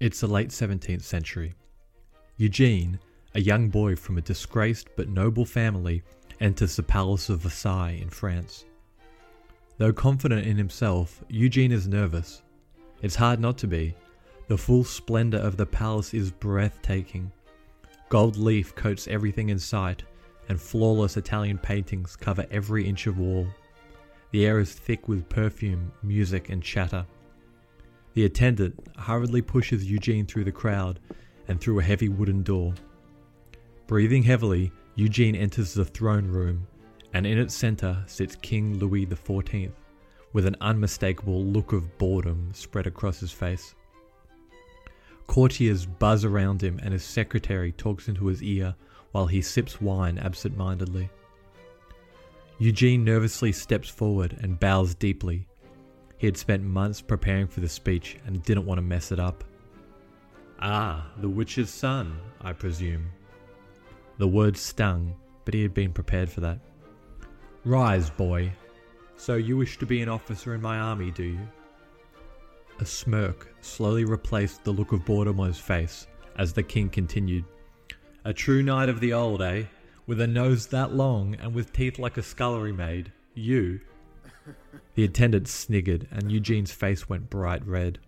It's the late 17th century. Eugene, a young boy from a disgraced but noble family, enters the Palace of Versailles in France. Though confident in himself, Eugene is nervous. It's hard not to be. The full splendor of the palace is breathtaking. Gold leaf coats everything in sight, and flawless Italian paintings cover every inch of wall. The air is thick with perfume, music, and chatter. The attendant hurriedly pushes Eugene through the crowd and through a heavy wooden door. Breathing heavily, Eugene enters the throne room, and in its center sits King Louis XIV, with an unmistakable look of boredom spread across his face. Courtiers buzz around him, and his secretary talks into his ear while he sips wine absent mindedly. Eugene nervously steps forward and bows deeply. He had spent months preparing for the speech and didn't want to mess it up. Ah, the witch's son, I presume. The word stung, but he had been prepared for that. Rise, boy. So you wish to be an officer in my army, do you? A smirk slowly replaced the look of boredom on his face as the king continued. A true knight of the old, eh? With a nose that long and with teeth like a scullery maid. You. The attendant sniggered and Eugene's face went bright red.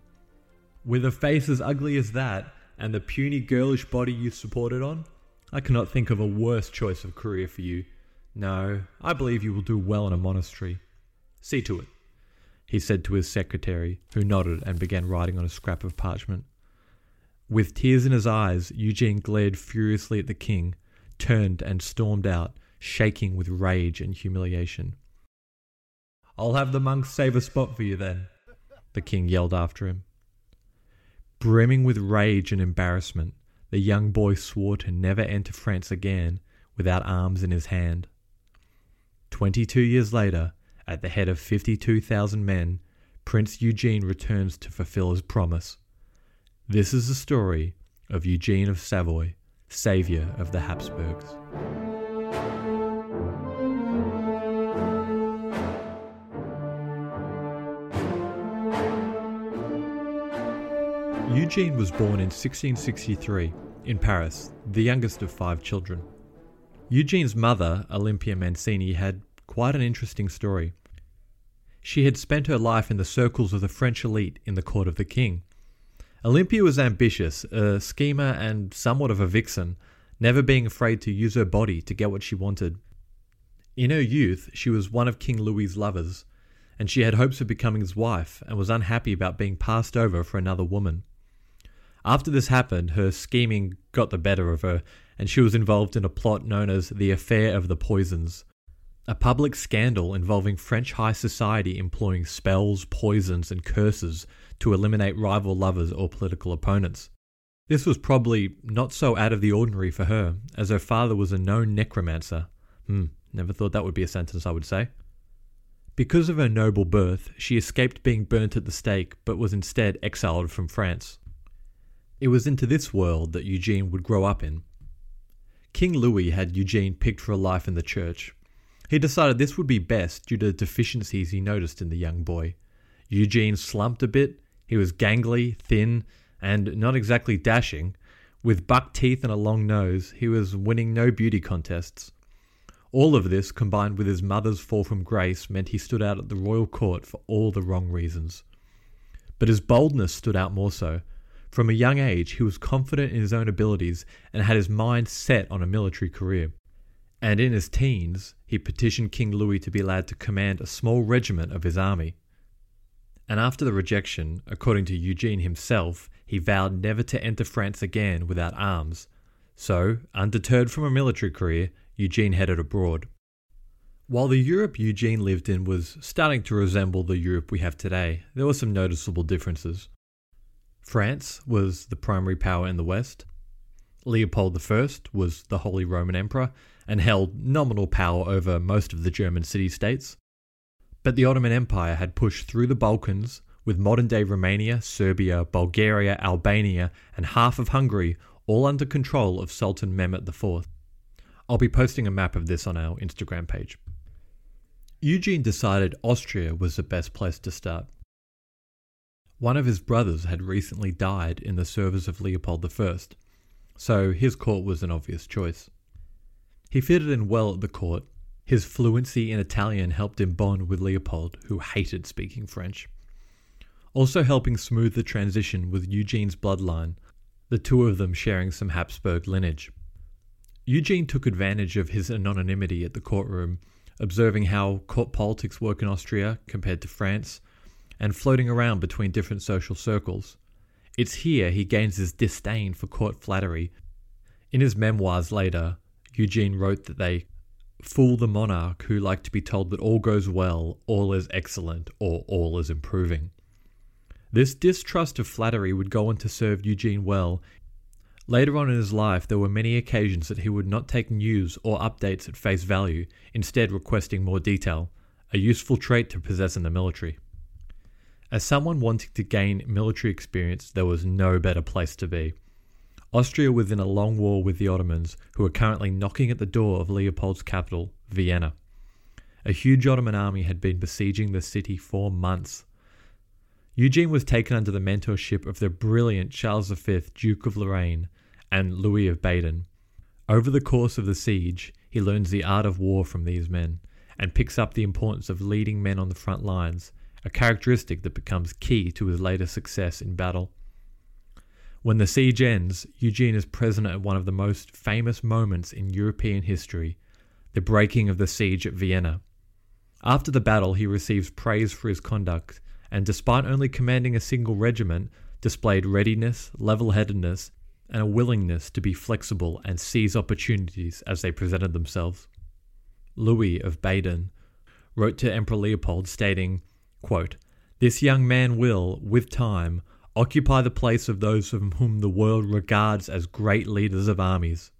With a face as ugly as that and the puny girlish body you supported on, I cannot think of a worse choice of career for you. No, I believe you will do well in a monastery. See to it he said to his secretary, who nodded and began writing on a scrap of parchment. With tears in his eyes, Eugene glared furiously at the king, turned and stormed out, shaking with rage and humiliation. I'll have the monks save a spot for you then, the king yelled after him. Brimming with rage and embarrassment, the young boy swore to never enter France again without arms in his hand. Twenty two years later, at the head of 52,000 men, Prince Eugene returns to fulfill his promise. This is the story of Eugene of Savoy, saviour of the Habsburgs. Eugene was born in 1663 in Paris, the youngest of five children. Eugene's mother, Olympia Mancini, had Quite an interesting story. She had spent her life in the circles of the French elite in the court of the king. Olympia was ambitious, a schemer, and somewhat of a vixen, never being afraid to use her body to get what she wanted. In her youth, she was one of King Louis's lovers, and she had hopes of becoming his wife and was unhappy about being passed over for another woman. After this happened, her scheming got the better of her, and she was involved in a plot known as the Affair of the Poisons, a public scandal involving French high society employing spells, poisons, and curses to eliminate rival lovers or political opponents. This was probably not so out of the ordinary for her, as her father was a known necromancer. Hmm, never thought that would be a sentence I would say. Because of her noble birth, she escaped being burnt at the stake, but was instead exiled from France. It was into this world that Eugene would grow up in. King Louis had Eugene picked for a life in the church, he decided this would be best due to the deficiencies he noticed in the young boy. Eugene slumped a bit, he was gangly, thin, and not exactly dashing. With buck teeth and a long nose, he was winning no beauty contests. All of this, combined with his mother's fall from grace, meant he stood out at the royal court for all the wrong reasons. But his boldness stood out more so. From a young age, he was confident in his own abilities and had his mind set on a military career and in his teens he petitioned King Louis to be allowed to command a small regiment of his army. And after the rejection, according to Eugene himself, he vowed never to enter France again without arms. So, undeterred from a military career, Eugene headed abroad. While the Europe Eugene lived in was starting to resemble the Europe we have today, there were some noticeable differences. France was the primary power in the West. Leopold I was the Holy Roman Emperor, and held nominal power over most of the German city states. But the Ottoman Empire had pushed through the Balkans, with modern day Romania, Serbia, Bulgaria, Albania, and half of Hungary all under control of Sultan Mehmet IV. I'll be posting a map of this on our Instagram page. Eugene decided Austria was the best place to start. One of his brothers had recently died in the service of Leopold I, so his court was an obvious choice. He fitted in well at the court. His fluency in Italian helped him bond with Leopold, who hated speaking French. Also helping smooth the transition with Eugene's bloodline, the two of them sharing some Habsburg lineage. Eugene took advantage of his anonymity at the courtroom, observing how court politics work in Austria compared to France, and floating around between different social circles. It's here he gains his disdain for court flattery. In his memoirs later, Eugene wrote that they fool the monarch who like to be told that all goes well, all is excellent, or all is improving. This distrust of flattery would go on to serve Eugene well Later on in his life, there were many occasions that he would not take news or updates at face value, instead, requesting more detail, a useful trait to possess in the military. As someone wanting to gain military experience, there was no better place to be. Austria was in a long war with the Ottomans, who were currently knocking at the door of Leopold's capital, Vienna. A huge Ottoman army had been besieging the city for months. Eugene was taken under the mentorship of the brilliant Charles V, Duke of Lorraine, and Louis of Baden. Over the course of the siege, he learns the art of war from these men and picks up the importance of leading men on the front lines, a characteristic that becomes key to his later success in battle. When the siege ends, Eugene is present at one of the most famous moments in European history the breaking of the siege at Vienna. After the battle, he receives praise for his conduct, and despite only commanding a single regiment, displayed readiness, level headedness, and a willingness to be flexible and seize opportunities as they presented themselves. Louis of Baden wrote to Emperor Leopold stating, quote, This young man will, with time, occupy the place of those whom the world regards as great leaders of armies.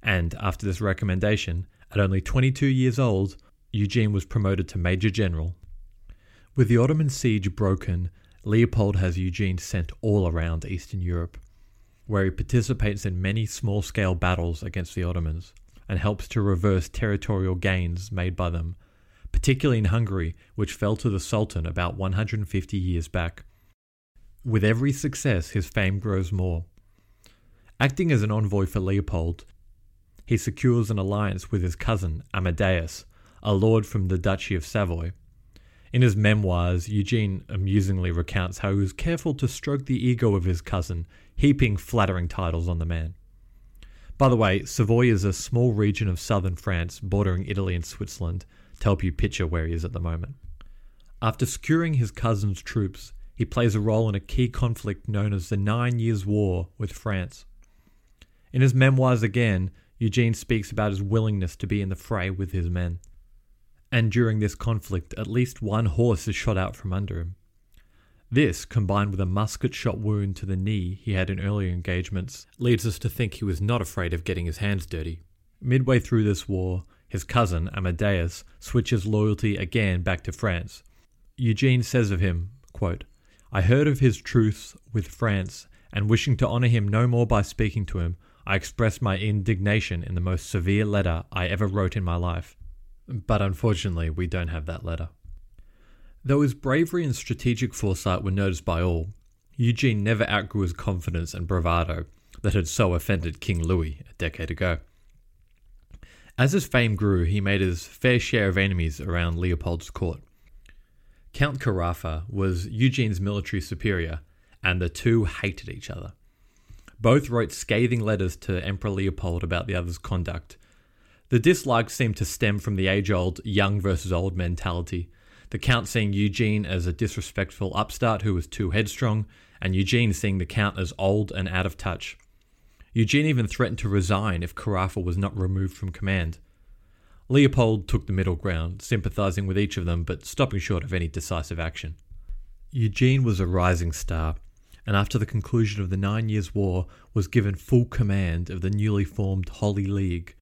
And after this recommendation, at only 22 years old, Eugene was promoted to Major General. With the Ottoman siege broken, Leopold has Eugene sent all around Eastern Europe where he participates in many small scale battles against the Ottomans and helps to reverse territorial gains made by them, particularly in Hungary, which fell to the Sultan about 150 years back. With every success, his fame grows more. Acting as an envoy for Leopold, he secures an alliance with his cousin Amadeus, a lord from the Duchy of Savoy. In his memoirs, Eugene amusingly recounts how he was careful to stroke the ego of his cousin, heaping flattering titles on the man. By the way, Savoy is a small region of southern France bordering Italy and Switzerland, to help you picture where he is at the moment. After securing his cousin's troops, he plays a role in a key conflict known as the Nine Years' War with France. In his memoirs again, Eugene speaks about his willingness to be in the fray with his men and during this conflict, at least one horse is shot out from under him. This, combined with a musket shot wound to the knee he had in earlier engagements, leads us to think he was not afraid of getting his hands dirty. Midway through this war, his cousin, Amadeus, switches loyalty again back to France. Eugene says of him, quote, I heard of his truce with France, and wishing to honour him no more by speaking to him, I expressed my indignation in the most severe letter I ever wrote in my life. But unfortunately, we don't have that letter. Though his bravery and strategic foresight were noticed by all, Eugene never outgrew his confidence and bravado that had so offended King Louis a decade ago. As his fame grew, he made his fair share of enemies around Leopold's court. Count Carafa was Eugene's military superior, and the two hated each other. Both wrote scathing letters to Emperor Leopold about the other's conduct, the dislike seemed to stem from the age old young versus old mentality. The Count seeing Eugene as a disrespectful upstart who was too headstrong, and Eugene seeing the Count as old and out of touch. Eugene even threatened to resign if Carafa was not removed from command. Leopold took the middle ground, sympathizing with each of them but stopping short of any decisive action. Eugene was a rising star, and after the conclusion of the Nine Years' War was given full command of the newly formed Holy League,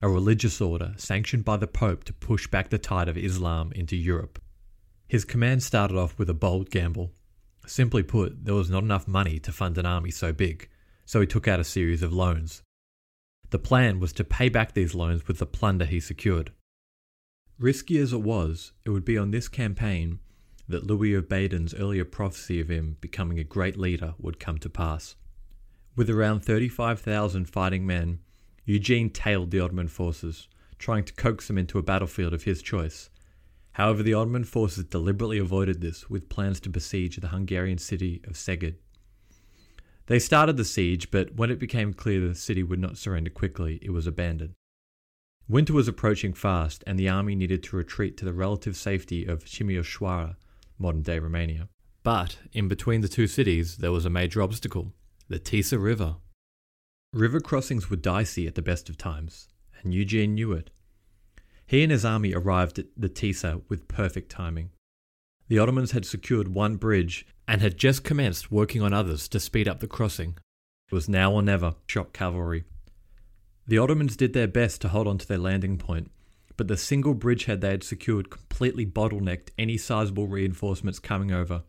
a religious order sanctioned by the Pope to push back the tide of Islam into Europe. His command started off with a bold gamble. Simply put, there was not enough money to fund an army so big, so he took out a series of loans. The plan was to pay back these loans with the plunder he secured. Risky as it was, it would be on this campaign that Louis of Baden's earlier prophecy of him becoming a great leader would come to pass. With around 35,000 fighting men, Eugene tailed the Ottoman forces, trying to coax them into a battlefield of his choice. However, the Ottoman forces deliberately avoided this with plans to besiege the Hungarian city of Szeged. They started the siege, but when it became clear the city would not surrender quickly, it was abandoned. Winter was approaching fast, and the army needed to retreat to the relative safety of Timișoara, modern day Romania. But in between the two cities, there was a major obstacle the Tisa River. River crossings were dicey at the best of times, and Eugene knew it. He and his army arrived at the Tisa with perfect timing. The Ottomans had secured one bridge and had just commenced working on others to speed up the crossing. It was now or never shock cavalry. The Ottomans did their best to hold on to their landing point, but the single bridgehead they had secured completely bottlenecked any sizable reinforcements coming over.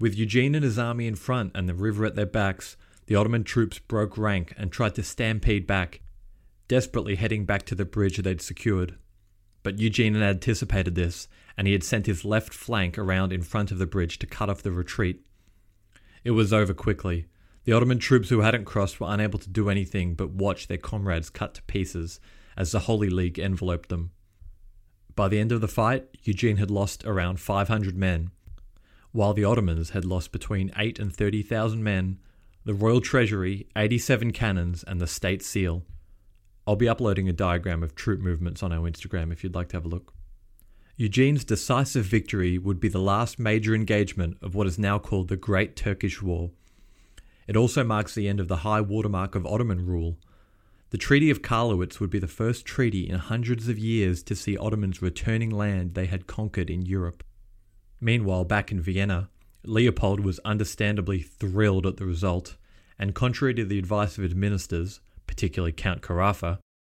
With Eugene and his army in front and the river at their backs, the Ottoman troops broke rank and tried to stampede back, desperately heading back to the bridge they'd secured. But Eugene had anticipated this, and he had sent his left flank around in front of the bridge to cut off the retreat. It was over quickly. The Ottoman troops who hadn't crossed were unable to do anything but watch their comrades cut to pieces as the Holy League enveloped them. By the end of the fight, Eugene had lost around 500 men, while the Ottomans had lost between 8 and 30,000 men, the royal treasury, 87 cannons, and the state seal. I'll be uploading a diagram of troop movements on our Instagram if you'd like to have a look. Eugene's decisive victory would be the last major engagement of what is now called the Great Turkish War. It also marks the end of the high watermark of Ottoman rule. The Treaty of Karlowitz would be the first treaty in hundreds of years to see Ottomans returning land they had conquered in Europe. Meanwhile, back in Vienna, Leopold was understandably thrilled at the result, and contrary to the advice of his ministers, particularly Count Carafa,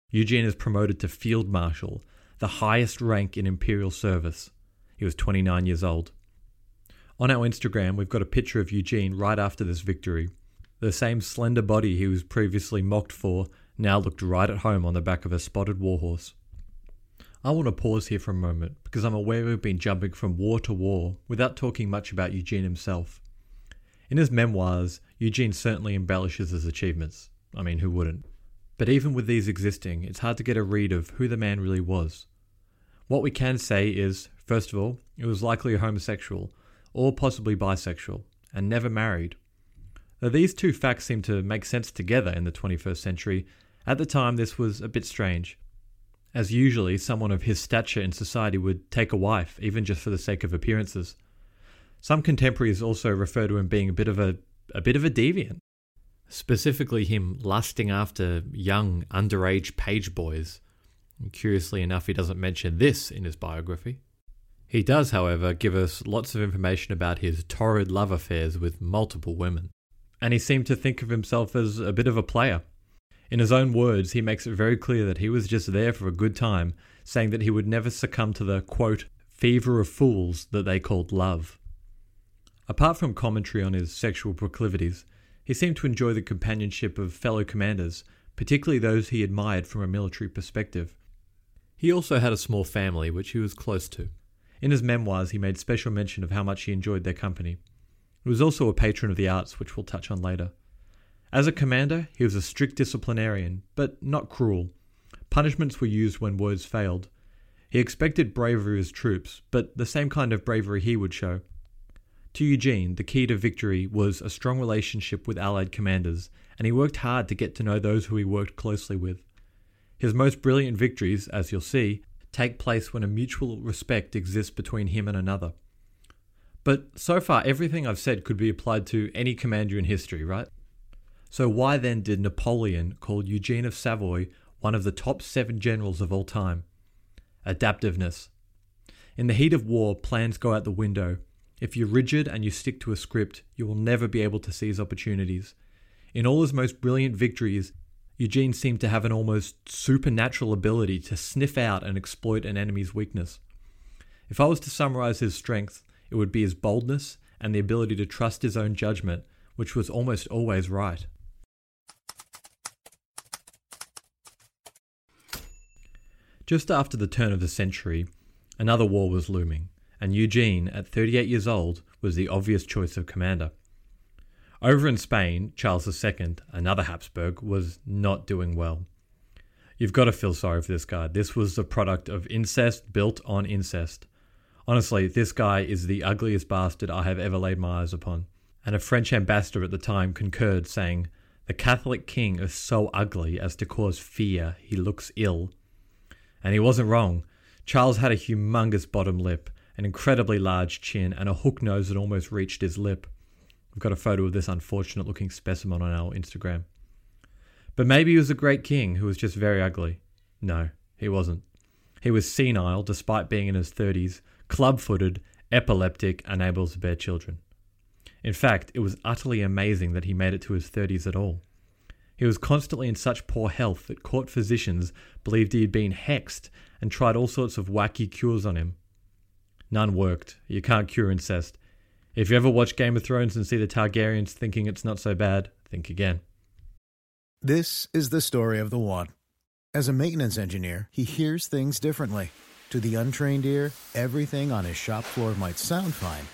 Eugene is promoted to Field Marshal, the highest rank in imperial service. He was 29 years old. On our Instagram, we've got a picture of Eugene right after this victory. The same slender body he was previously mocked for now looked right at home on the back of a spotted warhorse. I want to pause here for a moment because I'm aware we've been jumping from war to war without talking much about Eugene himself. In his memoirs, Eugene certainly embellishes his achievements. I mean, who wouldn't? But even with these existing, it's hard to get a read of who the man really was. What we can say is, first of all, it was likely homosexual, or possibly bisexual, and never married. Though these two facts seem to make sense together in the 21st century, at the time this was a bit strange. As usually, someone of his stature in society would take a wife, even just for the sake of appearances. Some contemporaries also refer to him being a bit of a, a bit of a deviant specifically him lusting after young, underage page boys. And curiously enough, he doesn't mention this in his biography. He does, however, give us lots of information about his torrid love affairs with multiple women. And he seemed to think of himself as a bit of a player. In his own words, he makes it very clear that he was just there for a good time, saying that he would never succumb to the, quote, fever of fools that they called love. Apart from commentary on his sexual proclivities, he seemed to enjoy the companionship of fellow commanders, particularly those he admired from a military perspective. He also had a small family which he was close to. In his memoirs, he made special mention of how much he enjoyed their company. He was also a patron of the arts, which we'll touch on later. As a commander, he was a strict disciplinarian, but not cruel. Punishments were used when words failed. He expected bravery of his troops, but the same kind of bravery he would show. To Eugene, the key to victory was a strong relationship with Allied commanders, and he worked hard to get to know those who he worked closely with. His most brilliant victories, as you'll see, take place when a mutual respect exists between him and another. But so far, everything I've said could be applied to any commander in history, right? So, why then did Napoleon call Eugene of Savoy one of the top seven generals of all time? Adaptiveness. In the heat of war, plans go out the window, if you're rigid and you stick to a script, you will never be able to seize opportunities. In all his most brilliant victories, Eugene seemed to have an almost supernatural ability to sniff out and exploit an enemy's weakness. If I was to summarize his strength, it would be his boldness and the ability to trust his own judgment, which was almost always right. Just after the turn of the century, another war was looming and Eugene, at 38 years old, was the obvious choice of commander. Over in Spain, Charles II, another Habsburg, was not doing well. You've got to feel sorry for this guy. This was the product of incest built on incest. Honestly, this guy is the ugliest bastard I have ever laid my eyes upon. And a French ambassador at the time concurred, saying, The Catholic king is so ugly as to cause fear. He looks ill. And he wasn't wrong. Charles had a humongous bottom lip, an incredibly large chin, and a hook nose that almost reached his lip. We've got a photo of this unfortunate looking specimen on our Instagram. But maybe he was a great king who was just very ugly. No, he wasn't. He was senile despite being in his 30s, club footed, epileptic, unable to bear children. In fact, it was utterly amazing that he made it to his 30s at all. He was constantly in such poor health that court physicians believed he had been hexed and tried all sorts of wacky cures on him. None worked. You can't cure incest. If you ever watch Game of Thrones and see the Targaryens thinking it's not so bad, think again. This is the story of the one. As a maintenance engineer, he hears things differently. To the untrained ear, everything on his shop floor might sound fine,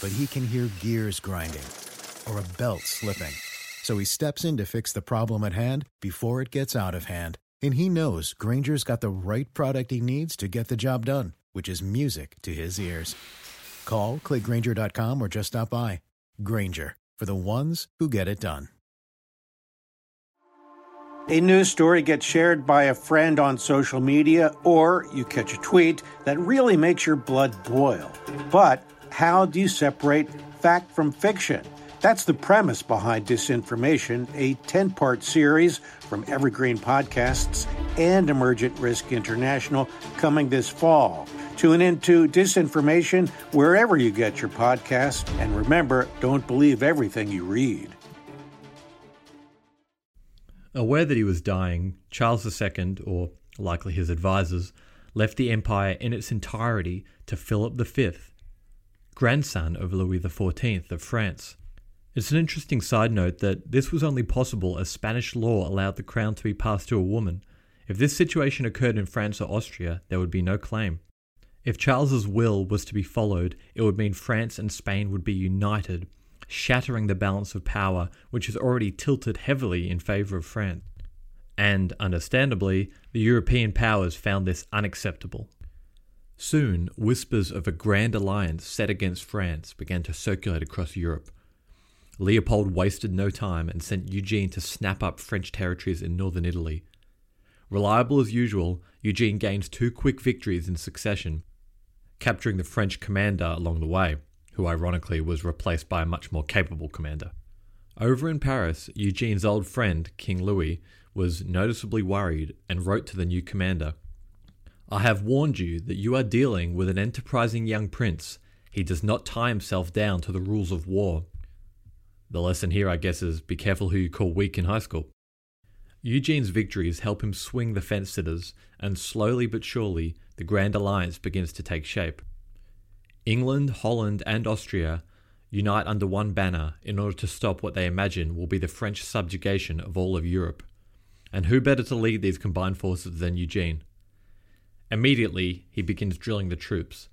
but he can hear gears grinding or a belt slipping. So he steps in to fix the problem at hand before it gets out of hand. And he knows Grainger's got the right product he needs to get the job done, which is music to his ears. Call, clickgrainger.com, or just stop by. Grainger, for the ones who get it done. A news story gets shared by a friend on social media, or you catch a tweet that really makes your blood boil. But how do you separate fact from fiction? That's the premise behind Disinformation, a 10 part series from Evergreen Podcasts and Emergent Risk International coming this fall. Tune into Disinformation wherever you get your podcasts, and remember, don't believe everything you read. Aware that he was dying, Charles II, or likely his advisers, left the empire in its entirety to Philip V, grandson of Louis XIV of France. It's an interesting side note that this was only possible as Spanish law allowed the crown to be passed to a woman. If this situation occurred in France or Austria, there would be no claim. If Charles's will was to be followed, it would mean France and Spain would be united, shattering the balance of power, which is already tilted heavily in favour of France. And, understandably, the European powers found this unacceptable. Soon, whispers of a grand alliance set against France began to circulate across Europe. Leopold wasted no time and sent Eugene to snap up French territories in northern Italy. Reliable as usual, Eugene gains two quick victories in succession, capturing the French commander along the way, who ironically was replaced by a much more capable commander. Over in Paris, Eugene's old friend, King Louis, was noticeably worried and wrote to the new commander I have warned you that you are dealing with an enterprising young prince. He does not tie himself down to the rules of war. The lesson here, I guess, is be careful who you call weak in high school. Eugene's victories help him swing the fence sitters, and slowly but surely, the Grand Alliance begins to take shape. England, Holland, and Austria unite under one banner in order to stop what they imagine will be the French subjugation of all of Europe. And who better to lead these combined forces than Eugene? Immediately, he begins drilling the troops.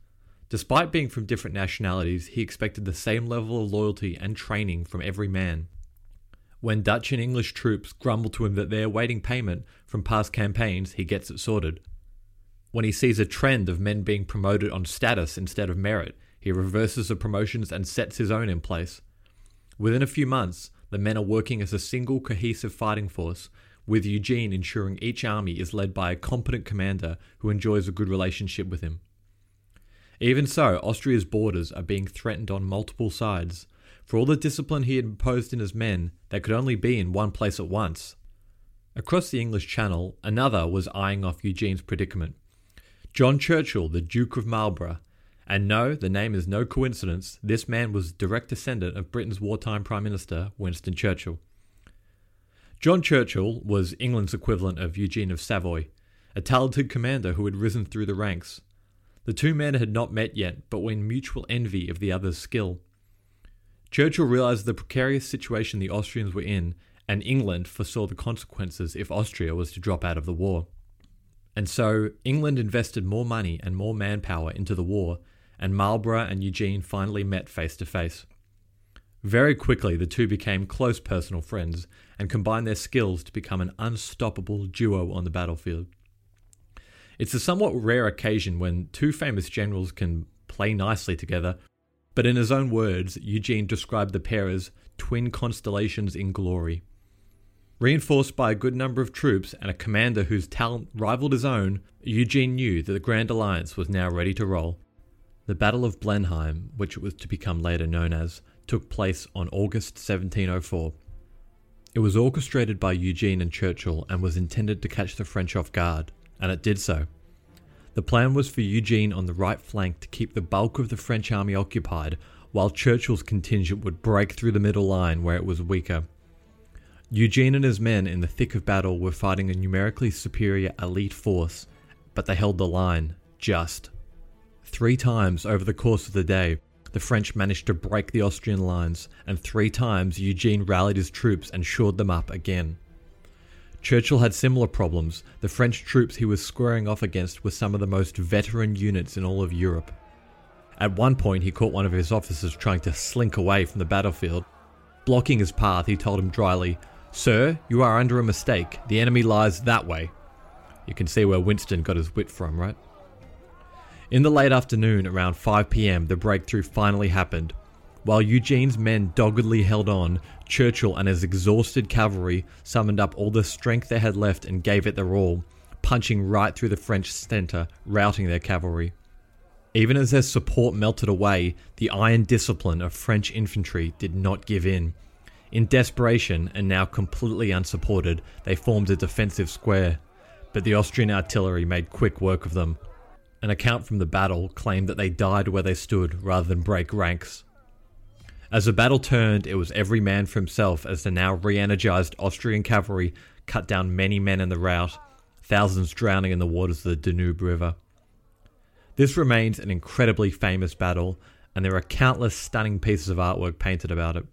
Despite being from different nationalities, he expected the same level of loyalty and training from every man. When Dutch and English troops grumble to him that they're awaiting payment from past campaigns, he gets it sorted. When he sees a trend of men being promoted on status instead of merit, he reverses the promotions and sets his own in place. Within a few months, the men are working as a single cohesive fighting force, with Eugene ensuring each army is led by a competent commander who enjoys a good relationship with him. Even so, Austria's borders are being threatened on multiple sides. For all the discipline he had imposed in his men, they could only be in one place at once. Across the English Channel, another was eyeing off Eugene's predicament. John Churchill, the Duke of Marlborough. And no, the name is no coincidence, this man was direct descendant of Britain's wartime Prime Minister, Winston Churchill. John Churchill was England's equivalent of Eugene of Savoy, a talented commander who had risen through the ranks. The two men had not met yet, but were in mutual envy of the other's skill. Churchill realized the precarious situation the Austrians were in, and England foresaw the consequences if Austria was to drop out of the war. And so, England invested more money and more manpower into the war, and Marlborough and Eugene finally met face to face. Very quickly, the two became close personal friends and combined their skills to become an unstoppable duo on the battlefield. It's a somewhat rare occasion when two famous generals can play nicely together, but in his own words, Eugene described the pair as twin constellations in glory. Reinforced by a good number of troops and a commander whose talent rivaled his own, Eugene knew that the Grand Alliance was now ready to roll. The Battle of Blenheim, which it was to become later known as, took place on August 1704. It was orchestrated by Eugene and Churchill and was intended to catch the French off guard, and it did so. The plan was for Eugene on the right flank to keep the bulk of the French army occupied, while Churchill's contingent would break through the middle line where it was weaker. Eugene and his men in the thick of battle were fighting a numerically superior elite force, but they held the line, just. Three times over the course of the day, the French managed to break the Austrian lines, and three times Eugene rallied his troops and shored them up again. Churchill had similar problems. The French troops he was squaring off against were some of the most veteran units in all of Europe. At one point, he caught one of his officers trying to slink away from the battlefield. Blocking his path, he told him dryly, Sir, you are under a mistake. The enemy lies that way. You can see where Winston got his wit from, right? In the late afternoon, around 5 pm, the breakthrough finally happened. While Eugene's men doggedly held on, Churchill and his exhausted cavalry summoned up all the strength they had left and gave it their all, punching right through the French centre, routing their cavalry. Even as their support melted away, the iron discipline of French infantry did not give in, in desperation, and now completely unsupported, they formed a defensive square, but the Austrian artillery made quick work of them. An account from the battle claimed that they died where they stood rather than break ranks. As the battle turned, it was every man for himself as the now re energized Austrian cavalry cut down many men in the rout, thousands drowning in the waters of the Danube River. This remains an incredibly famous battle, and there are countless stunning pieces of artwork painted about it.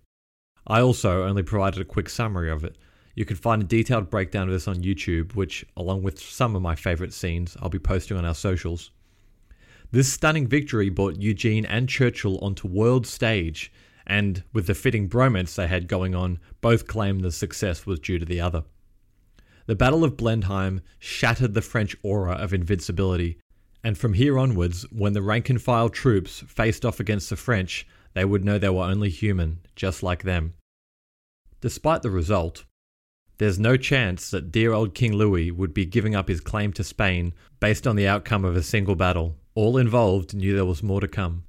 I also only provided a quick summary of it. You can find a detailed breakdown of this on YouTube, which, along with some of my favourite scenes, I'll be posting on our socials. This stunning victory brought Eugene and Churchill onto world stage, and with the fitting bromance they had going on, both claimed the success was due to the other. The Battle of Blenheim shattered the French aura of invincibility, and from here onwards, when the rank and file troops faced off against the French, they would know they were only human, just like them. Despite the result, there's no chance that dear old King Louis would be giving up his claim to Spain based on the outcome of a single battle. All involved knew there was more to come.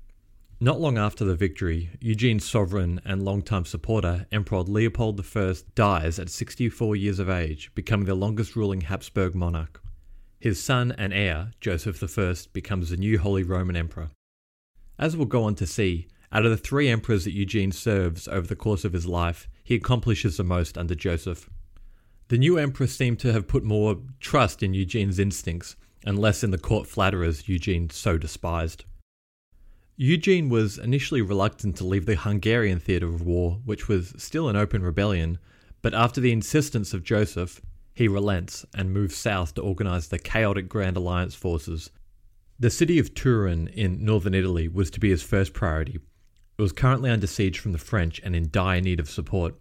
Not long after the victory, Eugene's sovereign and longtime supporter, Emperor Leopold I, dies at 64 years of age, becoming the longest ruling Habsburg monarch. His son and heir, Joseph I, becomes the new Holy Roman Emperor. As we'll go on to see, out of the three emperors that Eugene serves over the course of his life, he accomplishes the most under Joseph. The new emperor seemed to have put more trust in Eugene's instincts and less in the court flatterers Eugene so despised. Eugene was initially reluctant to leave the Hungarian theatre of war, which was still an open rebellion, but after the insistence of Joseph, he relents and moves south to organize the chaotic Grand Alliance forces. The city of Turin in northern Italy was to be his first priority, it was currently under siege from the French and in dire need of support.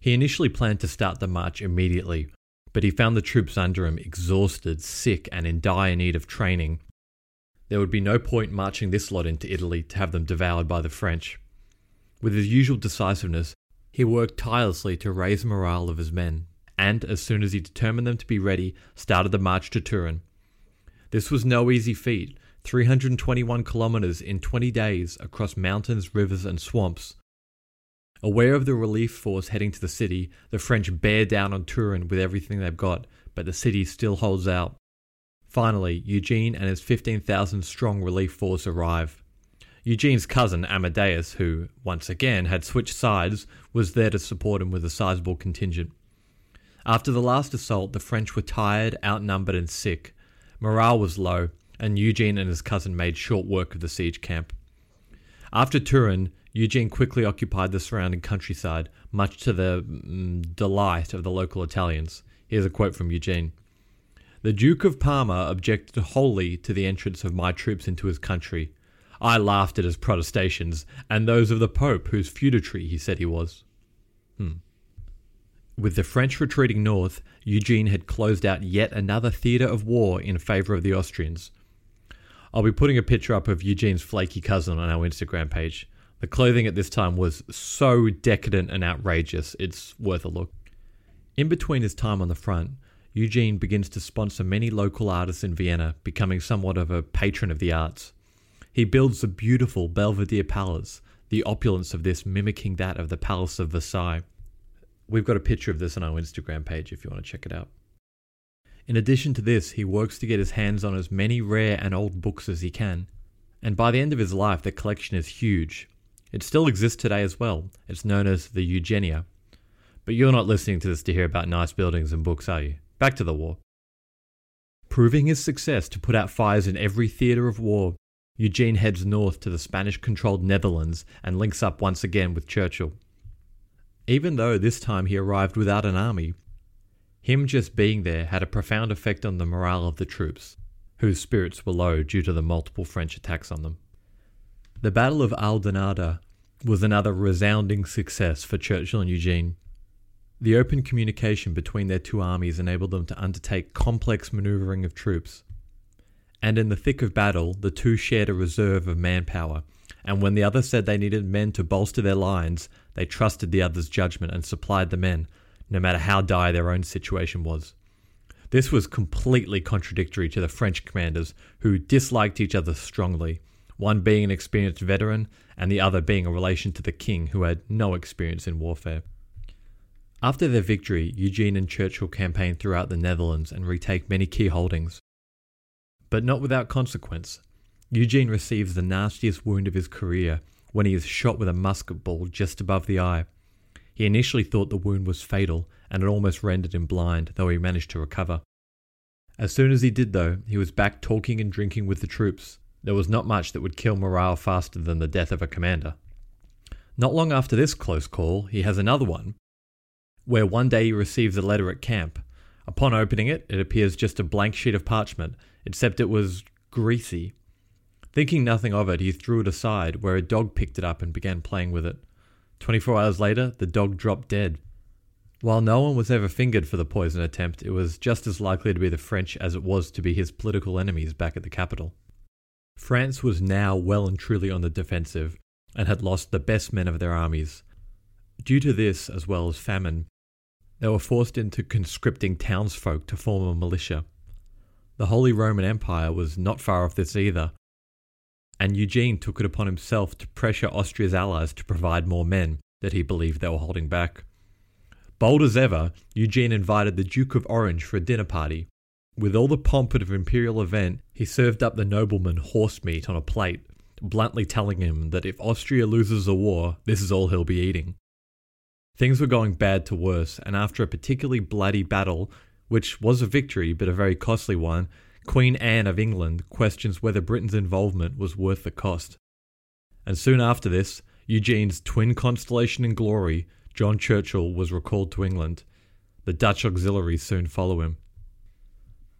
He initially planned to start the march immediately, but he found the troops under him exhausted, sick, and in dire need of training. There would be no point marching this lot into Italy to have them devoured by the French. With his usual decisiveness, he worked tirelessly to raise the morale of his men, and as soon as he determined them to be ready, started the march to Turin. This was no easy feat, 321 kilometers in 20 days across mountains, rivers, and swamps. Aware of the relief force heading to the city, the French bear down on Turin with everything they've got, but the city still holds out. Finally, Eugene and his 15,000 strong relief force arrive. Eugene's cousin, Amadeus, who, once again, had switched sides, was there to support him with a sizable contingent. After the last assault, the French were tired, outnumbered, and sick. Morale was low, and Eugene and his cousin made short work of the siege camp. After Turin, Eugene quickly occupied the surrounding countryside, much to the mm, delight of the local Italians. Here's a quote from Eugene The Duke of Parma objected wholly to the entrance of my troops into his country. I laughed at his protestations and those of the Pope, whose feudatory he said he was. Hmm. With the French retreating north, Eugene had closed out yet another theatre of war in favour of the Austrians. I'll be putting a picture up of Eugene's flaky cousin on our Instagram page. The clothing at this time was so decadent and outrageous, it's worth a look. In between his time on the front, Eugene begins to sponsor many local artists in Vienna, becoming somewhat of a patron of the arts. He builds the beautiful Belvedere Palace, the opulence of this mimicking that of the Palace of Versailles. We've got a picture of this on our Instagram page if you want to check it out. In addition to this, he works to get his hands on as many rare and old books as he can. And by the end of his life, the collection is huge. It still exists today as well. It's known as the Eugenia. But you're not listening to this to hear about nice buildings and books, are you? Back to the war. Proving his success to put out fires in every theatre of war, Eugene heads north to the Spanish controlled Netherlands and links up once again with Churchill. Even though this time he arrived without an army, him just being there had a profound effect on the morale of the troops, whose spirits were low due to the multiple French attacks on them. The Battle of Oudenarde was another resounding success for Churchill and Eugene. The open communication between their two armies enabled them to undertake complex maneuvering of troops. And in the thick of battle, the two shared a reserve of manpower, and when the other said they needed men to bolster their lines, they trusted the other's judgment and supplied the men, no matter how dire their own situation was. This was completely contradictory to the French commanders, who disliked each other strongly, one being an experienced veteran and the other being a relation to the king who had no experience in warfare. After their victory, Eugene and Churchill campaigned throughout the Netherlands and retake many key holdings. But not without consequence. Eugene receives the nastiest wound of his career when he is shot with a musket ball just above the eye. He initially thought the wound was fatal and it almost rendered him blind, though he managed to recover. As soon as he did, though, he was back talking and drinking with the troops. There was not much that would kill morale faster than the death of a commander. Not long after this close call, he has another one, where one day he receives a letter at camp. Upon opening it, it appears just a blank sheet of parchment, except it was greasy. Thinking nothing of it, he threw it aside, where a dog picked it up and began playing with it. 24 hours later, the dog dropped dead. While no one was ever fingered for the poison attempt, it was just as likely to be the French as it was to be his political enemies back at the capital. France was now well and truly on the defensive and had lost the best men of their armies. Due to this, as well as famine, they were forced into conscripting townsfolk to form a militia. The Holy Roman Empire was not far off this either, and Eugene took it upon himself to pressure Austria's allies to provide more men that he believed they were holding back. Bold as ever, Eugene invited the Duke of Orange for a dinner party. With all the pomp of an imperial event, he served up the nobleman horse meat on a plate, bluntly telling him that if Austria loses the war, this is all he'll be eating. Things were going bad to worse, and after a particularly bloody battle, which was a victory but a very costly one, Queen Anne of England questions whether Britain's involvement was worth the cost. And soon after this, Eugene's twin constellation in glory, John Churchill, was recalled to England. The Dutch auxiliaries soon follow him.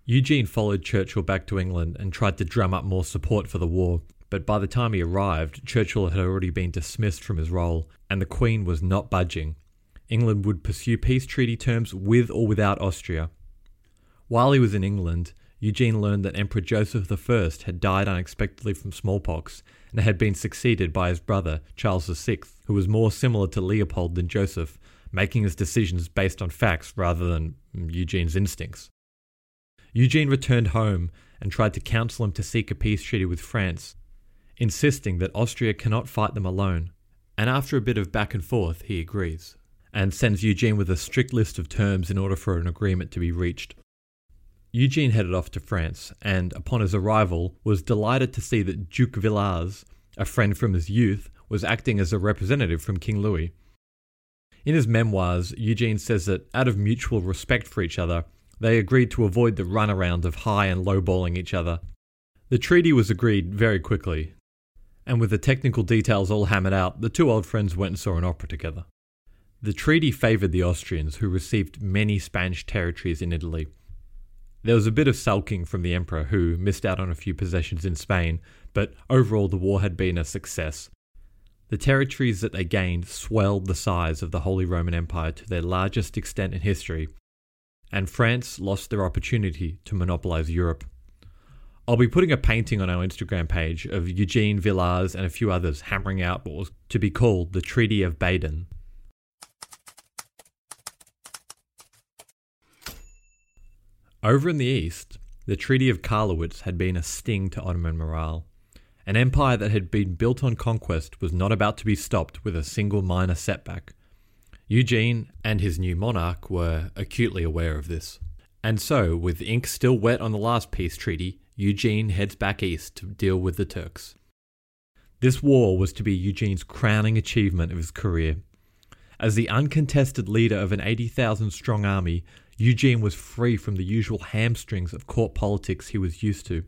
Eugene followed Churchill back to England and tried to drum up more support for the war, but by the time he arrived, Churchill had already been dismissed from his role, and the Queen was not budging. England would pursue peace treaty terms with or without Austria. While he was in England, Eugene learned that Emperor Joseph I had died unexpectedly from smallpox and had been succeeded by his brother, Charles VI, who was more similar to Leopold than Joseph, making his decisions based on facts rather than mm, Eugene's instincts. Eugene returned home and tried to counsel him to seek a peace treaty with France, insisting that Austria cannot fight them alone. And after a bit of back and forth, he agrees, and sends Eugene with a strict list of terms in order for an agreement to be reached. Eugene headed off to France, and upon his arrival, was delighted to see that Duke Villars, a friend from his youth, was acting as a representative from King Louis. In his memoirs, Eugene says that out of mutual respect for each other, they agreed to avoid the runaround of high and lowballing each other. The treaty was agreed very quickly, and with the technical details all hammered out, the two old friends went and saw an opera together. The treaty favoured the Austrians, who received many Spanish territories in Italy, there was a bit of sulking from the emperor, who missed out on a few possessions in Spain, but overall the war had been a success. The territories that they gained swelled the size of the Holy Roman Empire to their largest extent in history, and France lost their opportunity to monopolize Europe. I'll be putting a painting on our Instagram page of Eugene Villars and a few others hammering out what was to be called the Treaty of Baden. Over in the east, the Treaty of Karlowitz had been a sting to Ottoman morale. An empire that had been built on conquest was not about to be stopped with a single minor setback. Eugene and his new monarch were acutely aware of this. And so, with ink still wet on the last peace treaty, Eugene heads back east to deal with the Turks. This war was to be Eugene's crowning achievement of his career. As the uncontested leader of an 80,000 strong army, Eugene was free from the usual hamstrings of court politics he was used to.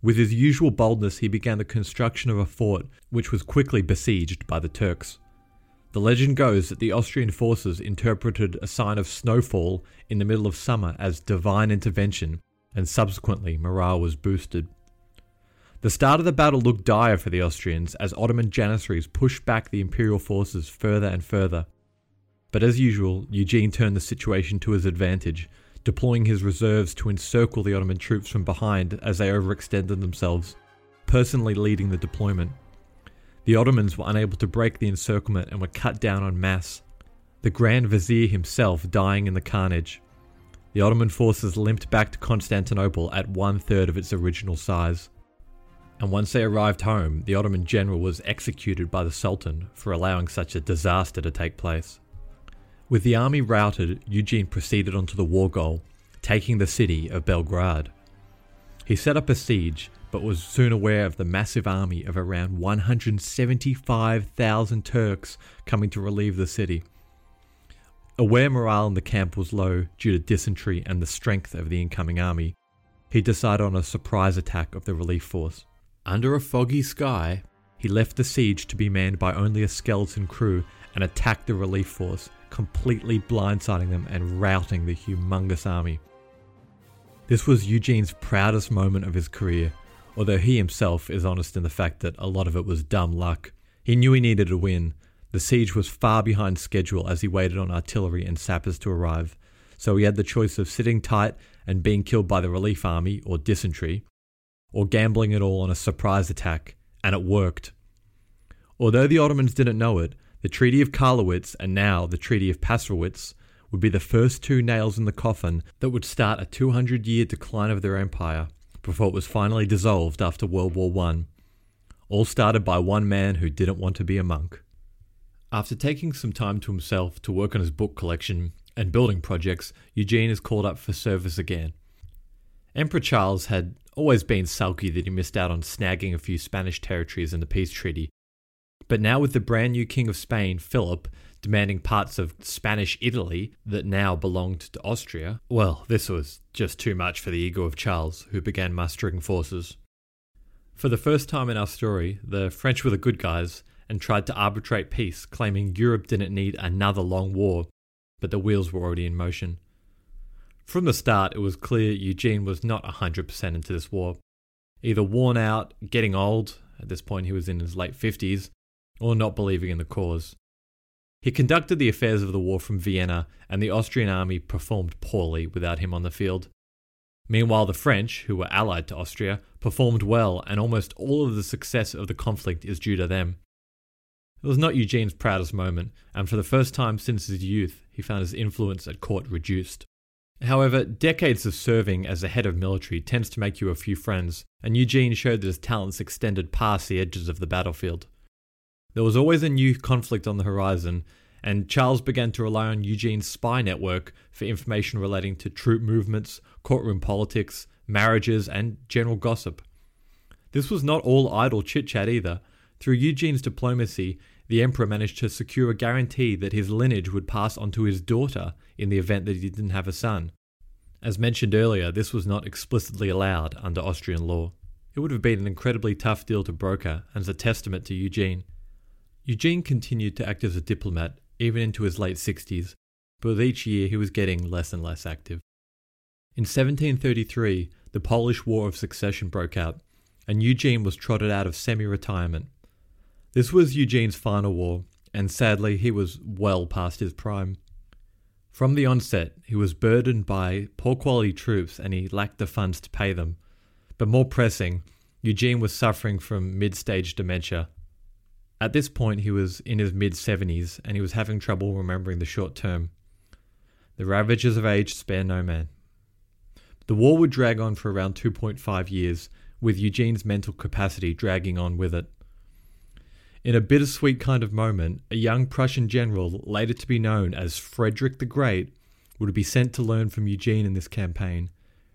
With his usual boldness, he began the construction of a fort, which was quickly besieged by the Turks. The legend goes that the Austrian forces interpreted a sign of snowfall in the middle of summer as divine intervention, and subsequently morale was boosted. The start of the battle looked dire for the Austrians as Ottoman janissaries pushed back the imperial forces further and further. But as usual, Eugene turned the situation to his advantage, deploying his reserves to encircle the Ottoman troops from behind as they overextended themselves, personally leading the deployment. The Ottomans were unable to break the encirclement and were cut down en masse, the Grand Vizier himself dying in the carnage. The Ottoman forces limped back to Constantinople at one third of its original size. And once they arrived home, the Ottoman general was executed by the Sultan for allowing such a disaster to take place. With the army routed, Eugene proceeded onto the war goal, taking the city of Belgrade. He set up a siege, but was soon aware of the massive army of around 175,000 Turks coming to relieve the city. Aware morale in the camp was low due to dysentery and the strength of the incoming army, he decided on a surprise attack of the relief force. Under a foggy sky, he left the siege to be manned by only a skeleton crew and attacked the relief force, completely blindsiding them and routing the humongous army. This was Eugene's proudest moment of his career, although he himself is honest in the fact that a lot of it was dumb luck. He knew he needed a win. The siege was far behind schedule as he waited on artillery and sappers to arrive, so he had the choice of sitting tight and being killed by the relief army or dysentery, or gambling it all on a surprise attack, and it worked. Although the Ottomans didn't know it, the Treaty of Karlowitz and now the Treaty of Passarowitz would be the first two nails in the coffin that would start a 200 year decline of their empire before it was finally dissolved after World War I. All started by one man who didn't want to be a monk. After taking some time to himself to work on his book collection and building projects, Eugene is called up for service again. Emperor Charles had always been sulky that he missed out on snagging a few Spanish territories in the peace treaty, but now, with the brand new King of Spain, Philip, demanding parts of Spanish Italy that now belonged to Austria, well, this was just too much for the ego of Charles, who began mustering forces. For the first time in our story, the French were the good guys and tried to arbitrate peace, claiming Europe didn't need another long war, but the wheels were already in motion. From the start, it was clear Eugene was not 100% into this war. Either worn out, getting old, at this point he was in his late 50s, or not believing in the cause. He conducted the affairs of the war from Vienna, and the Austrian army performed poorly without him on the field. Meanwhile, the French, who were allied to Austria, performed well, and almost all of the success of the conflict is due to them. It was not Eugene's proudest moment, and for the first time since his youth, he found his influence at court reduced. However, decades of serving as a head of military tends to make you a few friends, and Eugene showed that his talents extended past the edges of the battlefield. There was always a new conflict on the horizon, and Charles began to rely on Eugene's spy network for information relating to troop movements, courtroom politics, marriages, and general gossip. This was not all idle chit chat either. Through Eugene's diplomacy, the emperor managed to secure a guarantee that his lineage would pass on to his daughter in the event that he didn't have a son. As mentioned earlier, this was not explicitly allowed under Austrian law. It would have been an incredibly tough deal to broker and is a testament to Eugene. Eugene continued to act as a diplomat even into his late 60s, but with each year he was getting less and less active. In 1733, the Polish War of Succession broke out, and Eugene was trotted out of semi retirement. This was Eugene's final war, and sadly, he was well past his prime. From the onset, he was burdened by poor quality troops and he lacked the funds to pay them. But more pressing, Eugene was suffering from mid stage dementia. At this point, he was in his mid 70s and he was having trouble remembering the short term. The ravages of age spare no man. The war would drag on for around 2.5 years, with Eugene's mental capacity dragging on with it. In a bittersweet kind of moment, a young Prussian general, later to be known as Frederick the Great, would be sent to learn from Eugene in this campaign,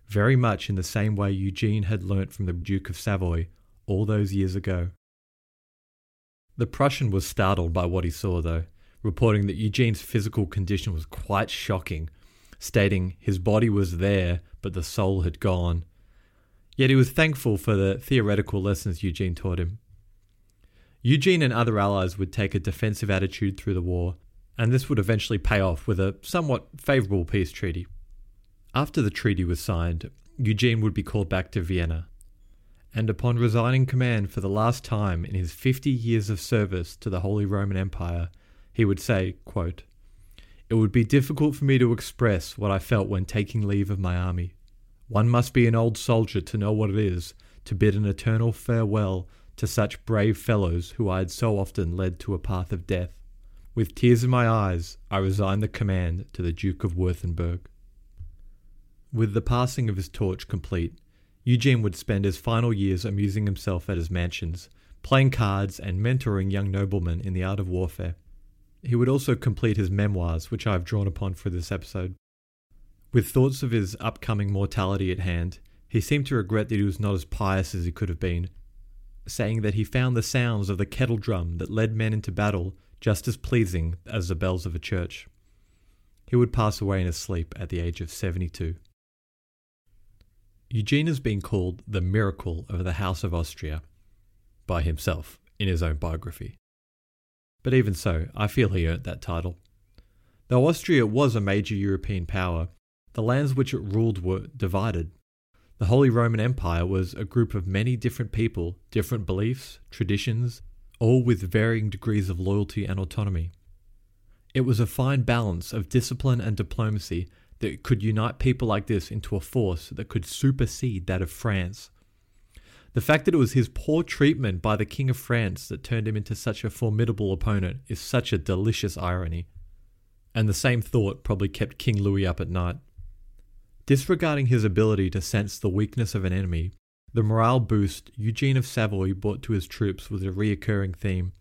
very much in the same way Eugene had learnt from the Duke of Savoy all those years ago. The Prussian was startled by what he saw, though, reporting that Eugene's physical condition was quite shocking, stating his body was there, but the soul had gone. Yet he was thankful for the theoretical lessons Eugene taught him. Eugene and other allies would take a defensive attitude through the war, and this would eventually pay off with a somewhat favourable peace treaty. After the treaty was signed, Eugene would be called back to Vienna, and upon resigning command for the last time in his fifty years of service to the Holy Roman Empire, he would say, quote, It would be difficult for me to express what I felt when taking leave of my army. One must be an old soldier to know what it is to bid an eternal farewell to such brave fellows who I had so often led to a path of death. With tears in my eyes, I resigned the command to the Duke of Württemberg. With the passing of his torch complete, Eugene would spend his final years amusing himself at his mansions, playing cards and mentoring young noblemen in the art of warfare. He would also complete his memoirs, which I have drawn upon for this episode. With thoughts of his upcoming mortality at hand, he seemed to regret that he was not as pious as he could have been, saying that he found the sounds of the kettle drum that led men into battle just as pleasing as the bells of a church. He would pass away in his sleep at the age of 72. Eugene has been called the miracle of the House of Austria by himself in his own biography. But even so, I feel he earned that title. Though Austria was a major European power, the lands which it ruled were divided the Holy Roman Empire was a group of many different people, different beliefs, traditions, all with varying degrees of loyalty and autonomy. It was a fine balance of discipline and diplomacy that could unite people like this into a force that could supersede that of France. The fact that it was his poor treatment by the King of France that turned him into such a formidable opponent is such a delicious irony. And the same thought probably kept King Louis up at night. Disregarding his ability to sense the weakness of an enemy, the morale boost Eugene of Savoy brought to his troops was a reoccurring theme.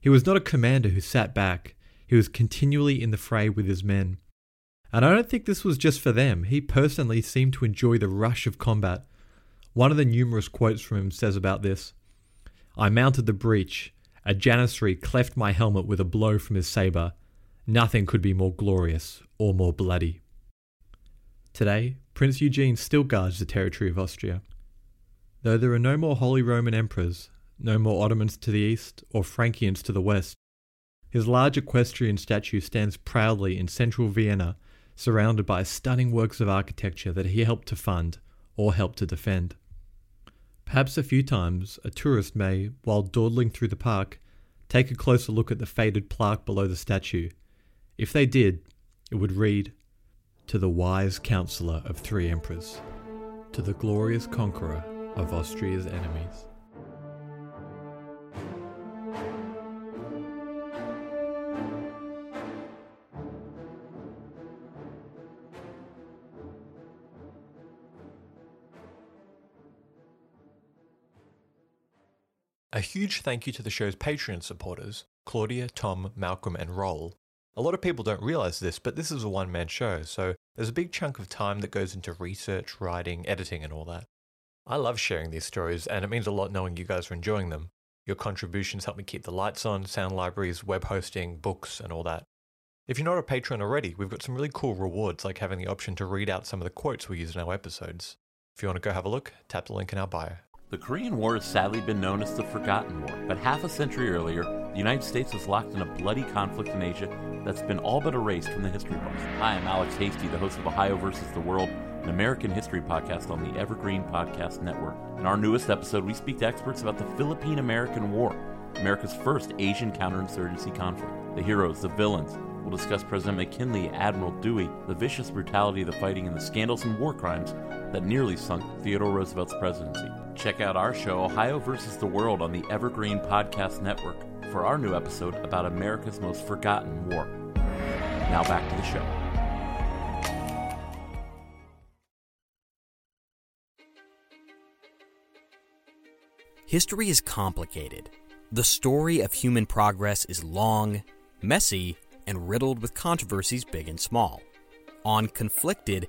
He was not a commander who sat back, he was continually in the fray with his men. And I don't think this was just for them. He personally seemed to enjoy the rush of combat. One of the numerous quotes from him says about this I mounted the breach. A janissary cleft my helmet with a blow from his sabre. Nothing could be more glorious or more bloody. Today, Prince Eugene still guards the territory of Austria. Though there are no more Holy Roman emperors, no more Ottomans to the east or Frankians to the west, his large equestrian statue stands proudly in central Vienna, surrounded by stunning works of architecture that he helped to fund or helped to defend. Perhaps a few times a tourist may, while dawdling through the park, take a closer look at the faded plaque below the statue. If they did, it would read, to the wise counselor of three emperors, to the glorious conqueror of Austria's enemies. A huge thank you to the show's Patreon supporters Claudia, Tom, Malcolm, and Roll, a lot of people don't realize this, but this is a one man show, so there's a big chunk of time that goes into research, writing, editing, and all that. I love sharing these stories, and it means a lot knowing you guys are enjoying them. Your contributions help me keep the lights on, sound libraries, web hosting, books, and all that. If you're not a patron already, we've got some really cool rewards like having the option to read out some of the quotes we use in our episodes. If you want to go have a look, tap the link in our bio. The Korean War has sadly been known as the Forgotten War, but half a century earlier, the United States was locked in a bloody conflict in Asia that's been all but erased from the history books. Hi, I'm Alex Hastie, the host of Ohio versus the World, an American history podcast on the Evergreen Podcast Network. In our newest episode, we speak to experts about the Philippine American War, America's first Asian counterinsurgency conflict. The heroes, the villains. We'll discuss President McKinley, Admiral Dewey, the vicious brutality of the fighting, and the scandals and war crimes that nearly sunk Theodore Roosevelt's presidency. Check out our show, Ohio versus the World, on the Evergreen Podcast Network for our new episode about America's most forgotten war. Now back to the show. History is complicated. The story of human progress is long, messy, and riddled with controversies big and small. On Conflicted,